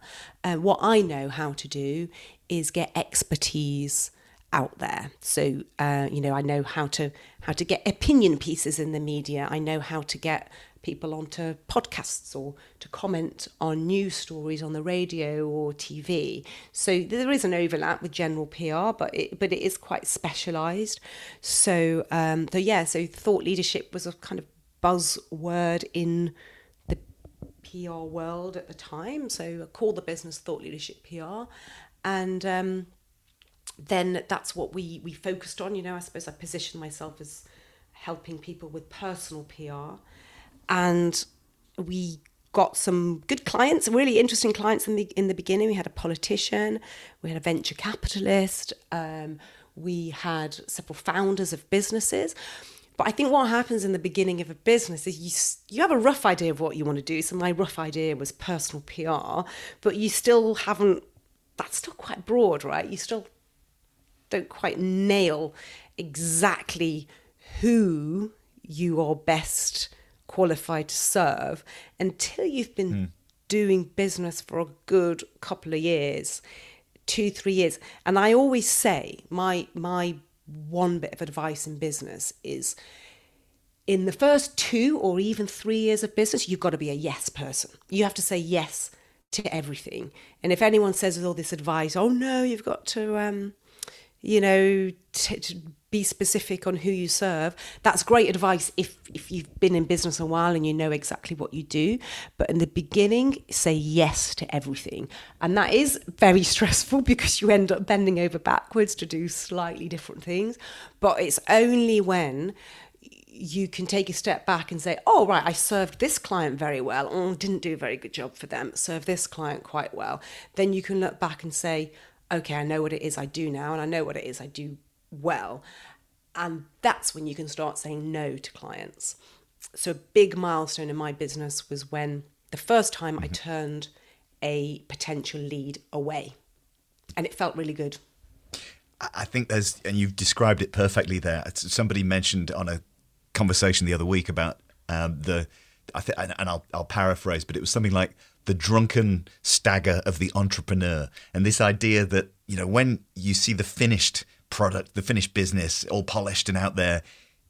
Uh, what I know how to do is get expertise out there. So uh, you know, I know how to how to get opinion pieces in the media. I know how to get people onto podcasts or to comment on news stories on the radio or TV. So there is an overlap with general PR, but it, but it is quite specialised. So um, so yeah, so thought leadership was a kind of buzzword in PR world at the time. So called the business Thought Leadership PR, and um, then that's what we we focused on. You know, I suppose I positioned myself as helping people with personal PR, and we got some good clients, really interesting clients in the in the beginning. We had a politician, we had a venture capitalist, um, we had several founders of businesses. But I think what happens in the beginning of a business is you you have a rough idea of what you want to do. So my rough idea was personal PR, but you still haven't. That's still quite broad, right? You still don't quite nail exactly who you are best qualified to serve until you've been mm. doing business for a good couple of years two three years and i always say my my one bit of advice in business is in the first two or even three years of business you've got to be a yes person. You have to say yes to everything. And if anyone says with all this advice oh no you've got to um you know, t- to be specific on who you serve. That's great advice if if you've been in business a while and you know exactly what you do. But in the beginning, say yes to everything, and that is very stressful because you end up bending over backwards to do slightly different things. But it's only when you can take a step back and say, oh, right, I served this client very well, or didn't do a very good job for them, served this client quite well. Then you can look back and say, okay, I know what it is I do now, and I know what it is I do well. And that's when you can start saying no to clients. So, a big milestone in my business was when the first time I mm-hmm. turned a potential lead away. And it felt really good. I think there's, and you've described it perfectly there. Somebody mentioned on a conversation the other week about um, the, I think, and I'll, I'll paraphrase, but it was something like the drunken stagger of the entrepreneur and this idea that you know when you see the finished product the finished business all polished and out there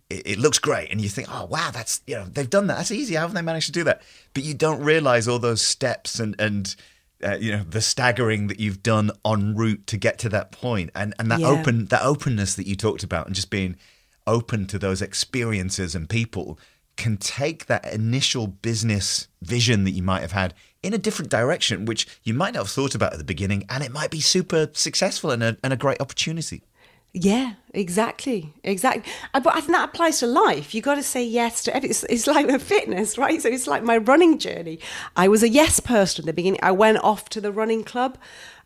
it, it, looks great. And you think oh wow that's you know they've done that. That's easy. How have they managed to do that? But you don't realize all those steps and and uh, you know the staggering that you've done en route to get to that point. And and that yeah. open that openness that you talked about and just being open to those experiences and people can take that initial business vision that you might have had in a different direction, which you might not have thought about at the beginning, and it might be super successful and a, and a great opportunity. Yeah, exactly, exactly. Uh, but I think that applies to life. You got to say yes to everything. It's, it's like with fitness, right? So it's like my running journey. I was a yes person at the beginning. I went off to the running club,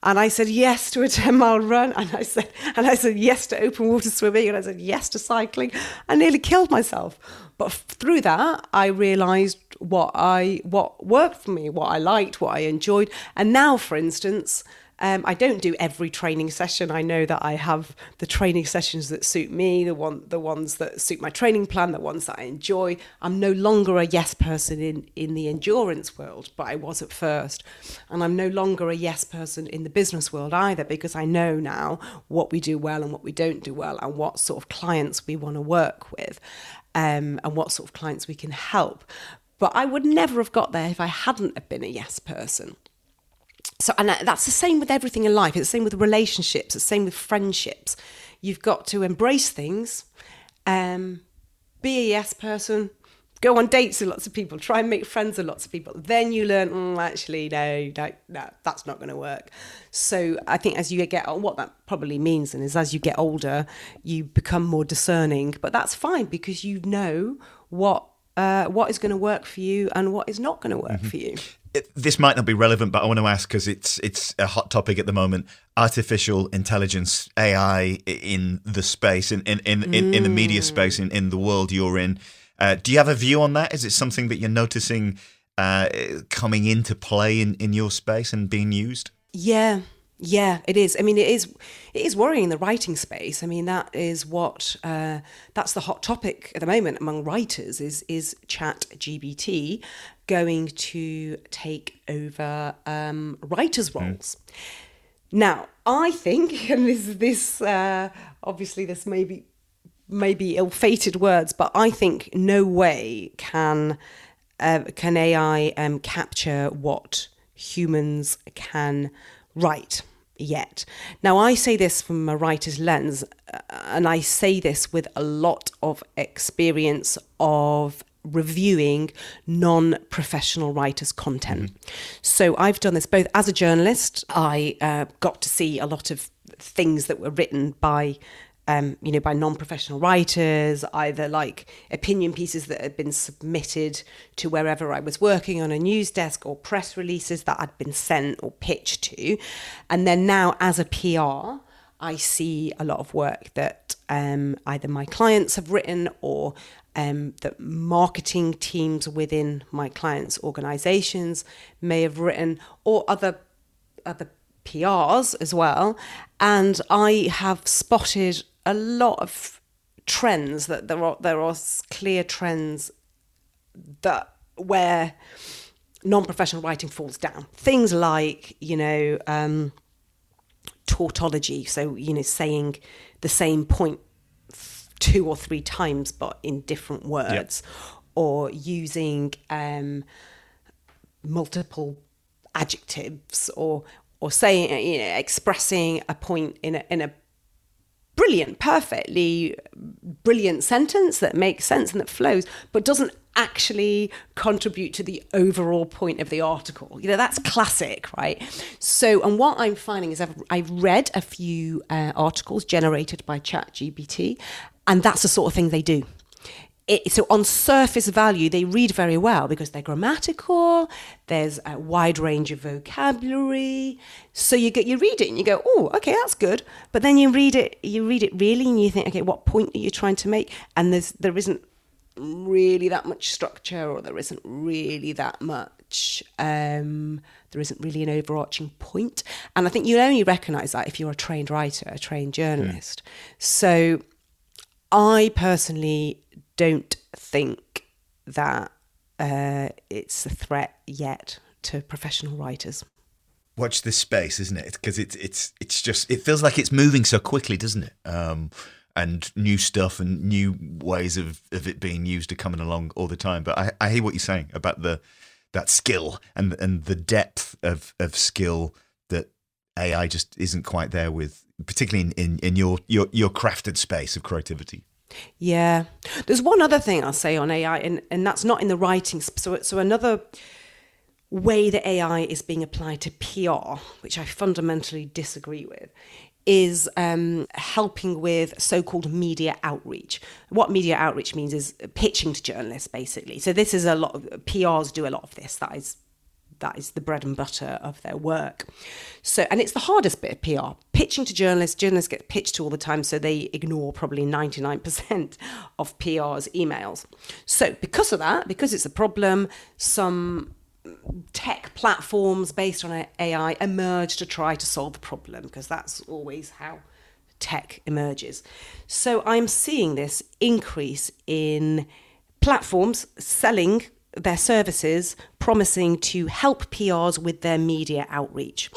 and I said yes to a ten mile run, and I said and I said yes to open water swimming, and I said yes to cycling. I nearly killed myself, but through that, I realised what I what worked for me, what I liked, what I enjoyed, and now, for instance Um, I don't do every training session. I know that I have the training sessions that suit me, the one the ones that suit my training plan, the ones that I enjoy. I'm no longer a yes person in in the endurance world, but I was at first, and I'm no longer a yes person in the business world either because I know now what we do well and what we don't do well, and what sort of clients we want to work with, um, and what sort of clients we can help. But I would never have got there if I hadn't have been a yes person. So, and that's the same with everything in life. It's the same with relationships. It's the same with friendships. You've got to embrace things, um, be a yes person, go on dates with lots of people, try and make friends with lots of people. Then you learn, mm, actually, no, no, no, that's not going to work. So I think as you get, on what that probably means and is as you get older, you become more discerning. But that's fine because you know what uh, what is going to work for you and what is not going to work mm-hmm. for you. It, this might not be relevant, but I want to ask because it's it's a hot topic at the moment. Artificial intelligence, AI in the space, in in in, in, in the media space, in, in the world you're in. Uh, do you have a view on that? Is it something that you're noticing uh, coming into play in, in your space and being used? Yeah, yeah, it is. I mean, it is it is worrying the writing space. I mean, that is what uh, that's the hot topic at the moment among writers is is Chat GPT going to take over um, writers' hmm. roles. Mm. Now, I think, and this this uh, obviously this may be maybe ill-fated words, but I think no way can uh, can AI um, capture what humans can write yet. Now, I say this from a writer's lens, uh, and I say this with a lot of experience of reviewing non professional writers' content. Mm-hmm. So I've done this both as a journalist, I uh, got to see a lot of things that were written by um, you know, by non-professional writers, either like opinion pieces that had been submitted to wherever I was working on a news desk or press releases that had been sent or pitched to. And then now as a PR, I see a lot of work that um, either my clients have written or um, that marketing teams within my clients' organizations may have written or other other PRs as well. And I have spotted a lot of trends that there are there are clear trends that where non-professional writing falls down. Things like you know um, tautology, so you know saying the same point two or three times but in different words, yep. or using um, multiple adjectives, or or saying you know expressing a point in a in a brilliant, perfectly brilliant sentence that makes sense and that flows, but doesn't actually contribute to the overall point of the article. You know, that's classic, right? So, and what I'm finding is I've, I've read a few uh, articles generated by ChatGPT, and that's the sort of thing they do it, so on surface value, they read very well because they're grammatical. There's a wide range of vocabulary. So you get you read it and you go, oh, okay, that's good. But then you read it, you read it really, and you think, okay, what point are you trying to make? And there's there isn't really that much structure, or there isn't really that much. Um, there isn't really an overarching point. And I think you only recognise that if you're a trained writer, a trained journalist. Mm. So I personally don't think that uh, it's a threat yet to professional writers. Watch this space, isn't it? Because it's it's it's just it feels like it's moving so quickly, doesn't it? Um, and new stuff and new ways of, of it being used are coming along all the time. But I, I hear what you're saying about the that skill and and the depth of, of skill that AI just isn't quite there with, particularly in, in, in your, your your crafted space of creativity. Yeah. There's one other thing I'll say on AI, and, and that's not in the writing. So, so another way that AI is being applied to PR, which I fundamentally disagree with, is um, helping with so called media outreach. What media outreach means is pitching to journalists, basically. So, this is a lot of PRs do a lot of this. That is that is the bread and butter of their work. So, and it's the hardest bit of PR. Pitching to journalists, journalists get pitched to all the time, so they ignore probably 99% of PR's emails. So, because of that, because it's a problem, some tech platforms based on AI emerge to try to solve the problem because that's always how tech emerges. So I'm seeing this increase in platforms selling their services, promising to help PRs with their media outreach.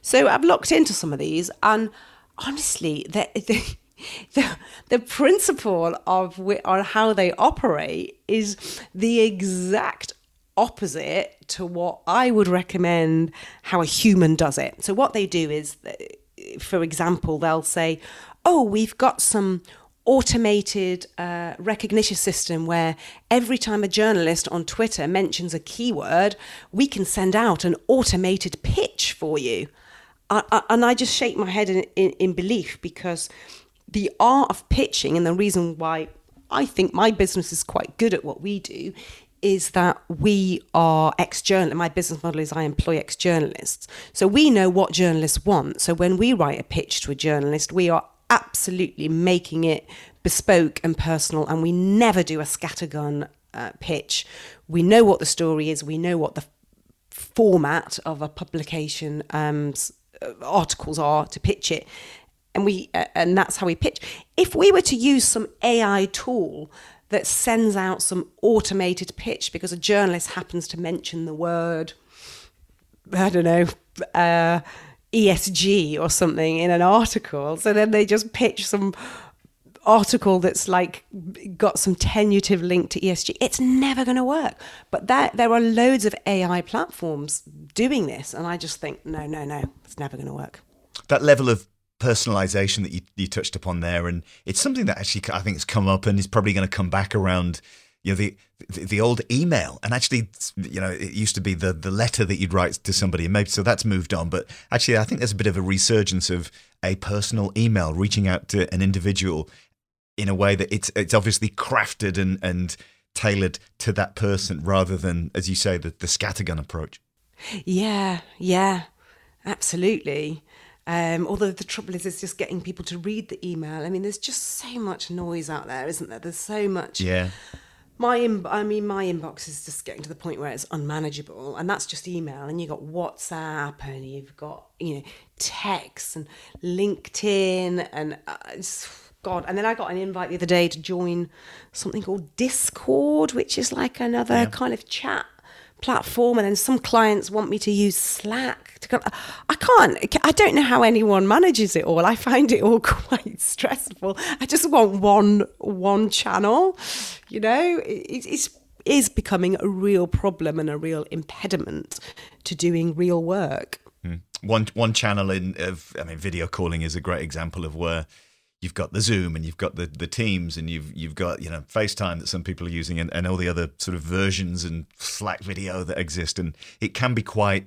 So I've looked into some of these, and honestly, the, the, the, the principle of on how they operate is the exact opposite to what I would recommend how a human does it. So what they do is, uh, for example, they'll say, "Oh, we've got some." Automated uh, recognition system where every time a journalist on Twitter mentions a keyword, we can send out an automated pitch for you. I, I, and I just shake my head in, in, in belief because the art of pitching and the reason why I think my business is quite good at what we do is that we are ex journalists. My business model is I employ ex journalists. So we know what journalists want. So when we write a pitch to a journalist, we are absolutely making it bespoke and personal, and we never do a scattergun uh, pitch. We know what the story is, we know what the format of a publication um, uh, articles are to pitch it. And we uh, and that's how we pitch. If we were to use some AI tool that sends out some automated pitch because a journalist happens to mention the word, I don't know, uh, ESG or something in an article. So then they just pitch some article that's like got some tentative link to ESG. It's never going to work. But that there are loads of AI platforms doing this, and I just think no, no, no, it's never going to work. That level of personalization that you, you touched upon there, and it's something that actually I think has come up and is probably going to come back around you know the, the, the old email. And actually you know it used to be the the letter that you'd write to somebody. And maybe so that's moved on. But actually I think there's a bit of a resurgence of a personal email reaching out to an individual in a way that it's it's obviously crafted and and tailored to that person rather than as you say the the scattergun approach. Yeah yeah absolutely. Um, although the trouble is, it's just getting people to read the email. I mean, there's just so much noise out there, isn't there? There's so much yeah my in, I mean my inbox is just getting to the point where it's unmanageable and that's just email and you've got WhatsApp and you've got you know text and LinkedIn and uh, God and then I got an invite the other day to join something called Discord which is like another yeah. kind of chat platform and then some clients want me to use slack to i can't i don't know how anyone manages it all. I find it all quite stressful. I just want one one channel you know? It, it's is becoming a real problem and a real impediment to doing real work. Mm. one one channel in of i mean video calling is a great example of where you've got the Zoom and you've got the, the Teams and you've you've got you know FaceTime that some people are using and, and all the other sort of versions and Slack video that exist and it can be quite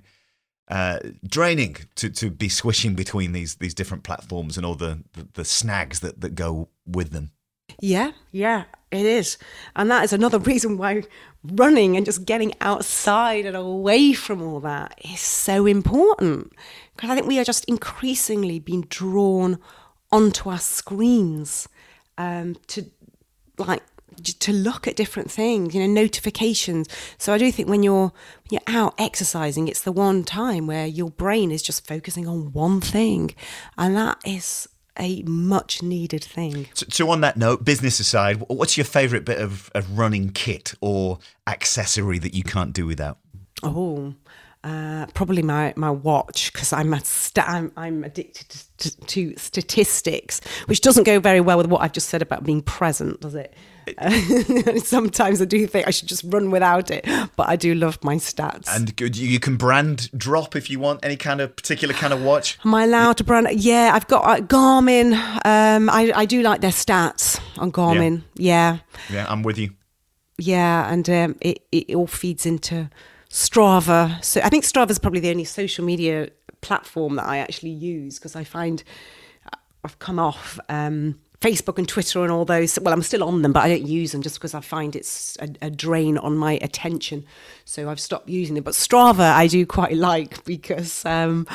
uh, draining to, to be switching between these these different platforms and all the, the, the snags that, that go with them. Yeah, yeah, it is. And that is another reason why running and just getting outside and away from all that is so important. Because I think we are just increasingly being drawn onto our screens um, to like to look at different things, you know, notifications. So I do think when you're when you're out exercising, it's the one time where your brain is just focusing on one thing, and that is a much needed thing. So, so on that note, business aside, what's your favourite bit of, of running kit or accessory that you can't do without? Oh, uh, probably my, my watch because I'm, i I'm, I'm addicted to, to, to, statistics, which doesn't go very well with what I've just said about being present, does it? Uh, sometimes I do think I should just run without it, but I do love my stats. And good, you can brand drop if you want any kind of particular kind of watch. Am I allowed to brand? Yeah, I've got uh, Garmin. Um, I, I do like their stats on Garmin. Yeah. Yeah, yeah I'm with you. Yeah, and um, it, it all feeds into Strava. So I think Strava is probably the only social media platform that I actually use because I find I've come off um, Facebook and Twitter and all those. Well, I'm still on them, but I don't use them just because I find it's a, a, drain on my attention. So I've stopped using them. But Strava, I do quite like because um,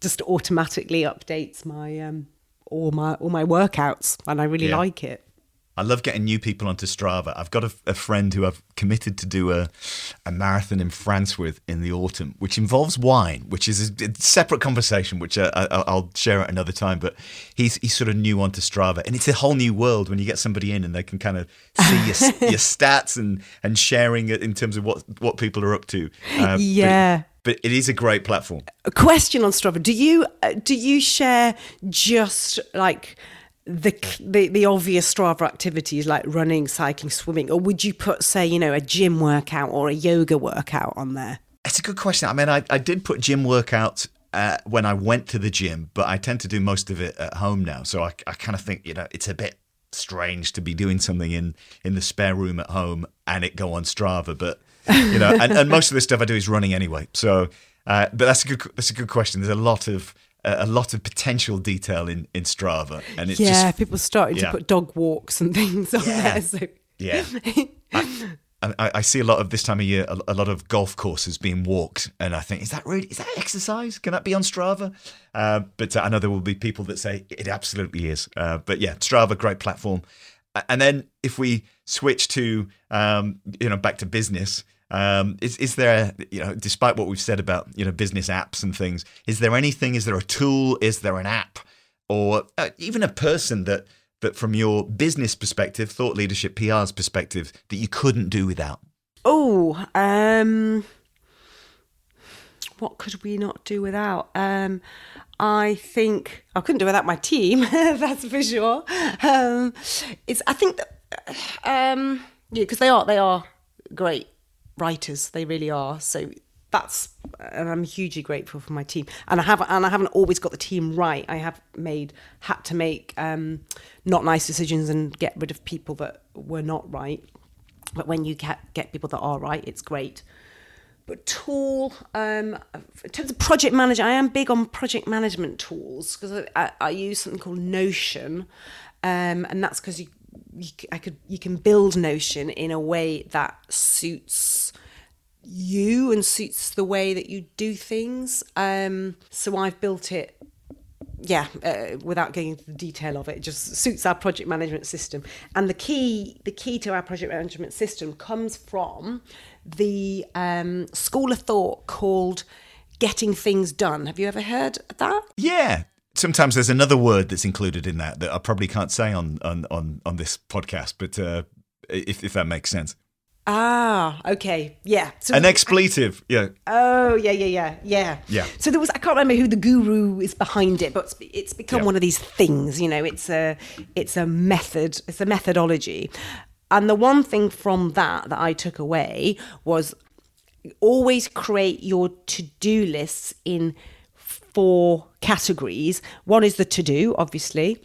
just automatically updates my um, all my all my workouts, and I really yeah. like it. I love getting new people onto Strava. I've got a, a, friend who I've committed to do a, a marathon in France with in the autumn, which involves wine, which is a, a separate conversation, which uh, I, will share at another time. But he's he's sort of new onto Strava, and it's a whole new world when you get somebody in and they can kind of see your, your stats and and sharing it in terms of what what people are up to. Uh, yeah. But, but it is a great platform. A question on Strava: Do you uh, do you share just like the, the the obvious Strava activities like running, cycling, swimming, or would you put, say, you know, a gym workout or a yoga workout on there? It's a good question. I mean, I, I did put gym workouts uh, when I went to the gym, but I tend to do most of it at home now. So I, I kind of think, you know, it's a bit strange to be doing something in in the spare room at home and it go on Strava. But you know, and, and most of the stuff I do is running anyway. So, uh, but that's a good that's a good question. There's a lot of a lot of potential detail in, in Strava, and it's yeah, just, people started yeah. to put dog walks and things on yeah. there. So. Yeah, I, I, see a lot of this time of year, a, a, lot of golf courses being walked, and I think, is that really is that exercise? Can that be on Strava? Uh, but uh, I know there will be people that say it absolutely is. Uh, but yeah, Strava, great platform. And then if we switch to um, you know back to business, um, is is there you know despite what we've said about you know business apps and things, is there anything? Is there a tool? Is there an app, or uh, even a person that that from your business perspective, thought leadership PR's perspective, that you couldn't do without? Oh, um, what could we not do without? Um, I think I couldn't do without my team. that's for sure. Um, it's I think that um, yeah, because they are they are great writers. They really are. So that's and I'm hugely grateful for my team. And I haven't and I haven't always got the team right. I have made had to make um, not nice decisions and get rid of people that were not right. But when you get get people that are right, it's great. But tool, um, in terms of project manager, I am big on project management tools because I, I, use something called Notion, um, and that's because you you, I could you can build Notion in a way that suits you and suits the way that you do things. Um, so I've built it, yeah, uh, without getting into the detail of it, it just suits our project management system. And the key, the key to our project management system comes from the um, school of thought called getting things done. Have you ever heard that? Yeah, sometimes there's another word that's included in that that I probably can't say on on on, on this podcast, but uh, if if that makes sense. Ah, okay, yeah. So An expletive, yeah. Oh, yeah, yeah, yeah, yeah. Yeah. So there was I can't remember who the guru is behind it, but it's become yeah. one of these things. You know, it's a it's a method, it's a methodology, and the one thing from that that I took away was always create your to do lists in four categories. One is the to do, obviously.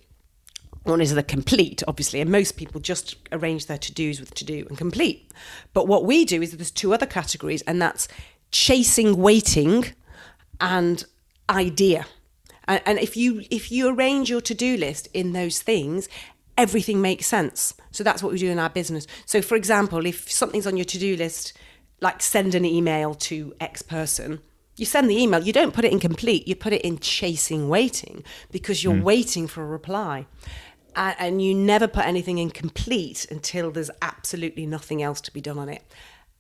One is the complete, obviously, and most people just arrange their to dos with to do and complete. But what we do is there's two other categories, and that's chasing, waiting, and idea. And, and if you if you arrange your to do list in those things, everything makes sense. So that's what we do in our business. So, for example, if something's on your to do list, like send an email to X person, you send the email, you don't put it in complete, you put it in chasing waiting because you're mm. waiting for a reply. And, and you never put anything in complete until there's absolutely nothing else to be done on it.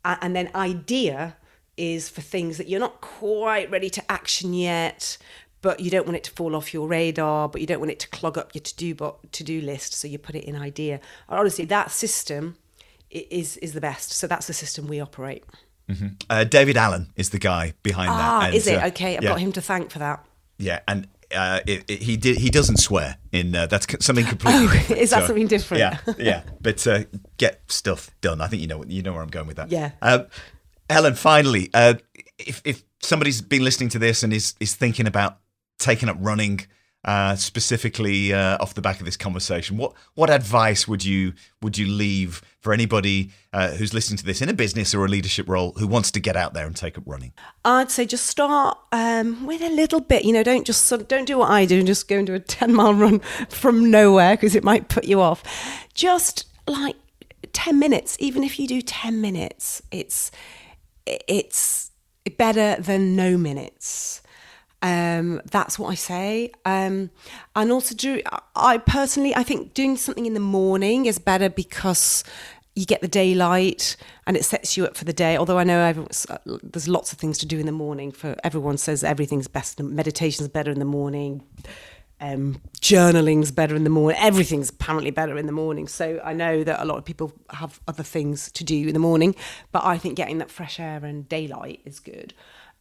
And then idea is for things that you're not quite ready to action yet, but you don't want it to fall off your radar, but you don't want it to clog up your to-do to-do list, so you put it in idea. honestly, that system is is the best. So that's the system we operate. Mm-hmm. Uh, David Allen is the guy behind ah, that. And, is it? Uh, okay, I've yeah. got him to thank for that. Yeah, and uh, it, it, he did. He doesn't swear in uh, that's something completely. Oh, different. is that so, something different? Yeah, yeah. But uh, get stuff done. I think you know you know where I'm going with that. Yeah. Uh, Helen, finally, uh, if if somebody's been listening to this and is is thinking about taking up running uh, specifically uh, off the back of this conversation, what what advice would you would you leave for anybody uh, who's listening to this in a business or a leadership role who wants to get out there and take up running? I'd say just start um, with a little bit. You know, don't just sort of, don't do what I do and just go do a ten mile run from nowhere because it might put you off. Just like ten minutes, even if you do ten minutes, it's it's better than no minutes Um, that's what I say. Um, and also, do I personally, I think doing something in the morning is better because you get the daylight and it sets you up for the day. Although I know there's lots of things to do in the morning. For everyone says everything's best, meditation's better in the morning. Um, journaling's better in the morning. Everything's apparently better in the morning. So I know that a lot of people have other things to do in the morning, but I think getting that fresh air and daylight is good.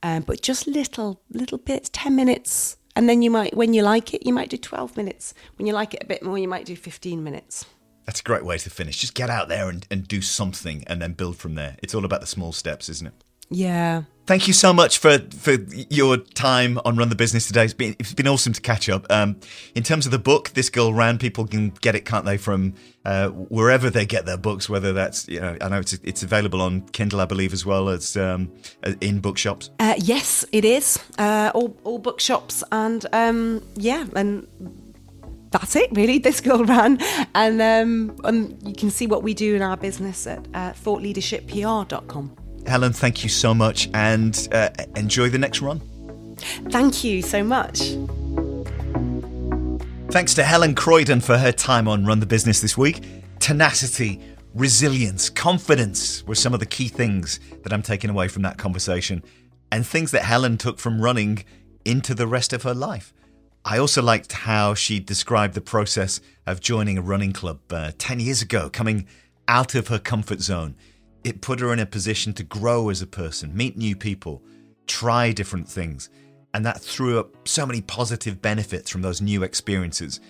Um, but just little little bits, ten minutes, and then you might, when you like it, you might do twelve minutes. When you like it a bit more, you might do fifteen minutes. That's a great way to finish. Just get out there and, and do something and then build from there. It's all about the small steps, isn't it? Yeah. Thank you so much for, for your time on Run the Business today. It's been it's been awesome to catch up. Um, in terms of the book, This Girl Ran, people can get it, can't they, from uh, wherever they get their books, whether that's, you know, I know it's it's available on Kindle, I believe, as well as um, in bookshops. Uh, yes, it is. Uh, all, all bookshops. And um, yeah, and that's it really this girl ran and um, and you can see what we do in our business at uh, thoughtleadershippr.com helen thank you so much and uh, enjoy the next run. Thank you so much. Thanks to helen croydon for her time on run the business this week. Tenacity resilience confidence were some of the key things that i'm taking away from that conversation and things that helen took from running into the rest of her life. I also liked how she described the process of joining a running club uh, 10 years ago, coming out of her comfort zone. It put her in a position to grow as a person, meet new people, try different things. And that threw up so many positive benefits from those new experiences.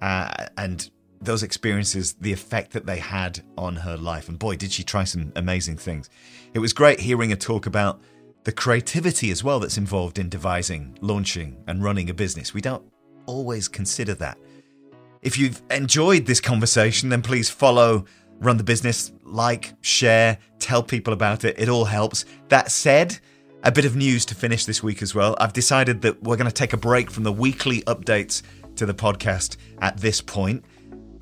Uh, and those experiences, the effect that they had on her life. And boy, did she try some amazing things. It was great hearing her talk about the creativity as well that's involved in devising, launching, and running a business. We don't always consider that. If you've enjoyed this conversation, then please follow Run the Business, like, share, tell people about it. It all helps. That said, a bit of news to finish this week as well. I've decided that we're going to take a break from the weekly updates to the podcast at this point.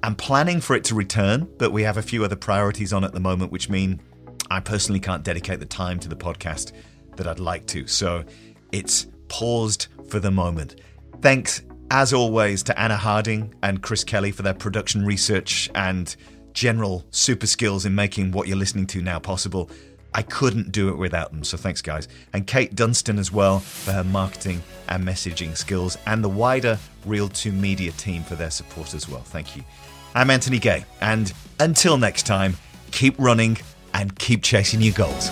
I'm planning for it to return, but we have a few other priorities on at the moment, which mean I personally can't dedicate the time to the podcast that I'd like to. So it's paused for the moment. Thanks, as always, to Anna Harding and Chris Kelly for their production research and general super skills in making what you're listening to now possible. I couldn't do it without them, so thanks, guys. And Kate Dunstan as well for her marketing and messaging skills, and the wider Reel2Media team for their support as well. Thank you. I'm Anthony Gay, and until next time, keep running and keep chasing your goals.